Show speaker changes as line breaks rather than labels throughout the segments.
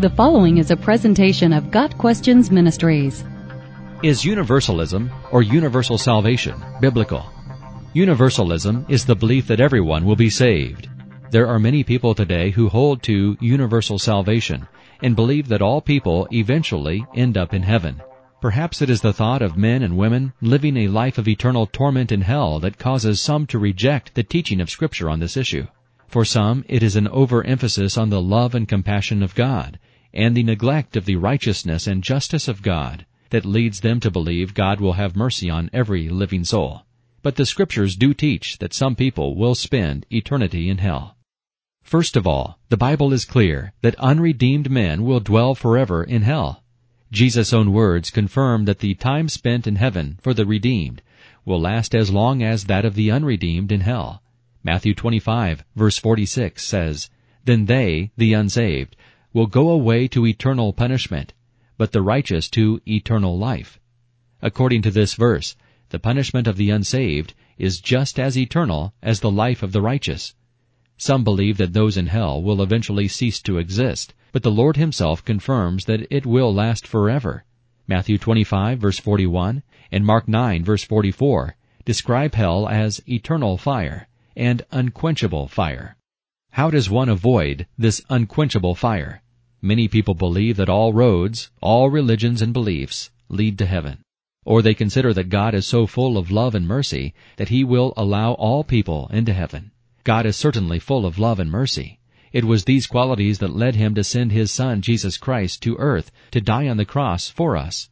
The following is a presentation of Got Questions Ministries.
Is universalism or universal salvation biblical? Universalism is the belief that everyone will be saved. There are many people today who hold to universal salvation and believe that all people eventually end up in heaven. Perhaps it is the thought of men and women living a life of eternal torment in hell that causes some to reject the teaching of Scripture on this issue. For some, it is an overemphasis on the love and compassion of God and the neglect of the righteousness and justice of God that leads them to believe God will have mercy on every living soul. But the Scriptures do teach that some people will spend eternity in hell. First of all, the Bible is clear that unredeemed men will dwell forever in hell. Jesus' own words confirm that the time spent in heaven for the redeemed will last as long as that of the unredeemed in hell. Matthew 25 verse 46 says, Then they, the unsaved, will go away to eternal punishment, but the righteous to eternal life. According to this verse, the punishment of the unsaved is just as eternal as the life of the righteous. Some believe that those in hell will eventually cease to exist, but the Lord himself confirms that it will last forever. Matthew 25 verse 41 and Mark 9 verse 44 describe hell as eternal fire and unquenchable fire. How does one avoid this unquenchable fire? Many people believe that all roads, all religions and beliefs lead to heaven. Or they consider that God is so full of love and mercy that he will allow all people into heaven. God is certainly full of love and mercy. It was these qualities that led him to send his Son, Jesus Christ, to earth to die on the cross for us.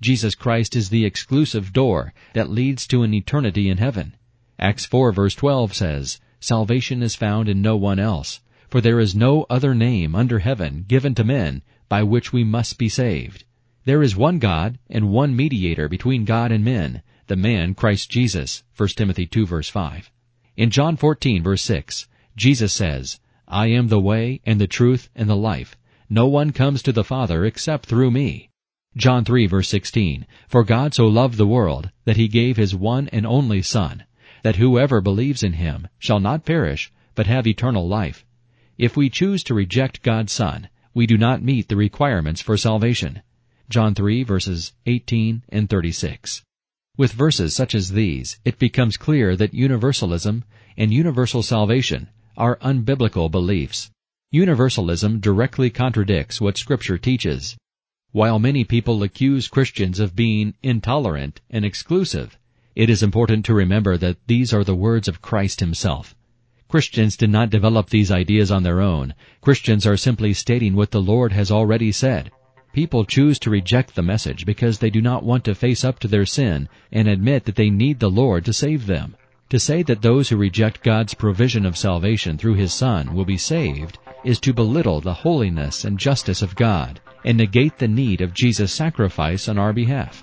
Jesus Christ is the exclusive door that leads to an eternity in heaven. Acts 4 verse 12 says, Salvation is found in no one else, for there is no other name under heaven given to men by which we must be saved. There is one God and one mediator between God and men, the man Christ Jesus. 1 Timothy 2 verse 5. In John 14 verse 6, Jesus says, I am the way and the truth and the life. No one comes to the Father except through me. John 3 verse 16, For God so loved the world that he gave his one and only Son, that whoever believes in him shall not perish, but have eternal life. If we choose to reject God's Son, we do not meet the requirements for salvation. John 3 verses 18 and 36. With verses such as these, it becomes clear that universalism and universal salvation are unbiblical beliefs. Universalism directly contradicts what Scripture teaches. While many people accuse Christians of being intolerant and exclusive, it is important to remember that these are the words of Christ himself. Christians did not develop these ideas on their own. Christians are simply stating what the Lord has already said. People choose to reject the message because they do not want to face up to their sin and admit that they need the Lord to save them. To say that those who reject God's provision of salvation through His Son will be saved is to belittle the holiness and justice of God and negate the need of Jesus' sacrifice on our behalf.